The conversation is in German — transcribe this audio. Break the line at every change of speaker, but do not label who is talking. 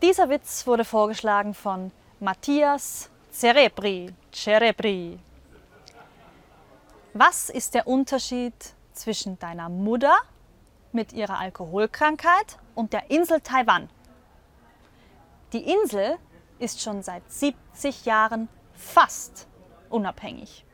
Dieser Witz wurde vorgeschlagen von Matthias Cerebri. Cerebri. Was ist der Unterschied zwischen deiner Mutter mit ihrer Alkoholkrankheit und der Insel Taiwan? Die Insel ist schon seit 70 Jahren fast unabhängig.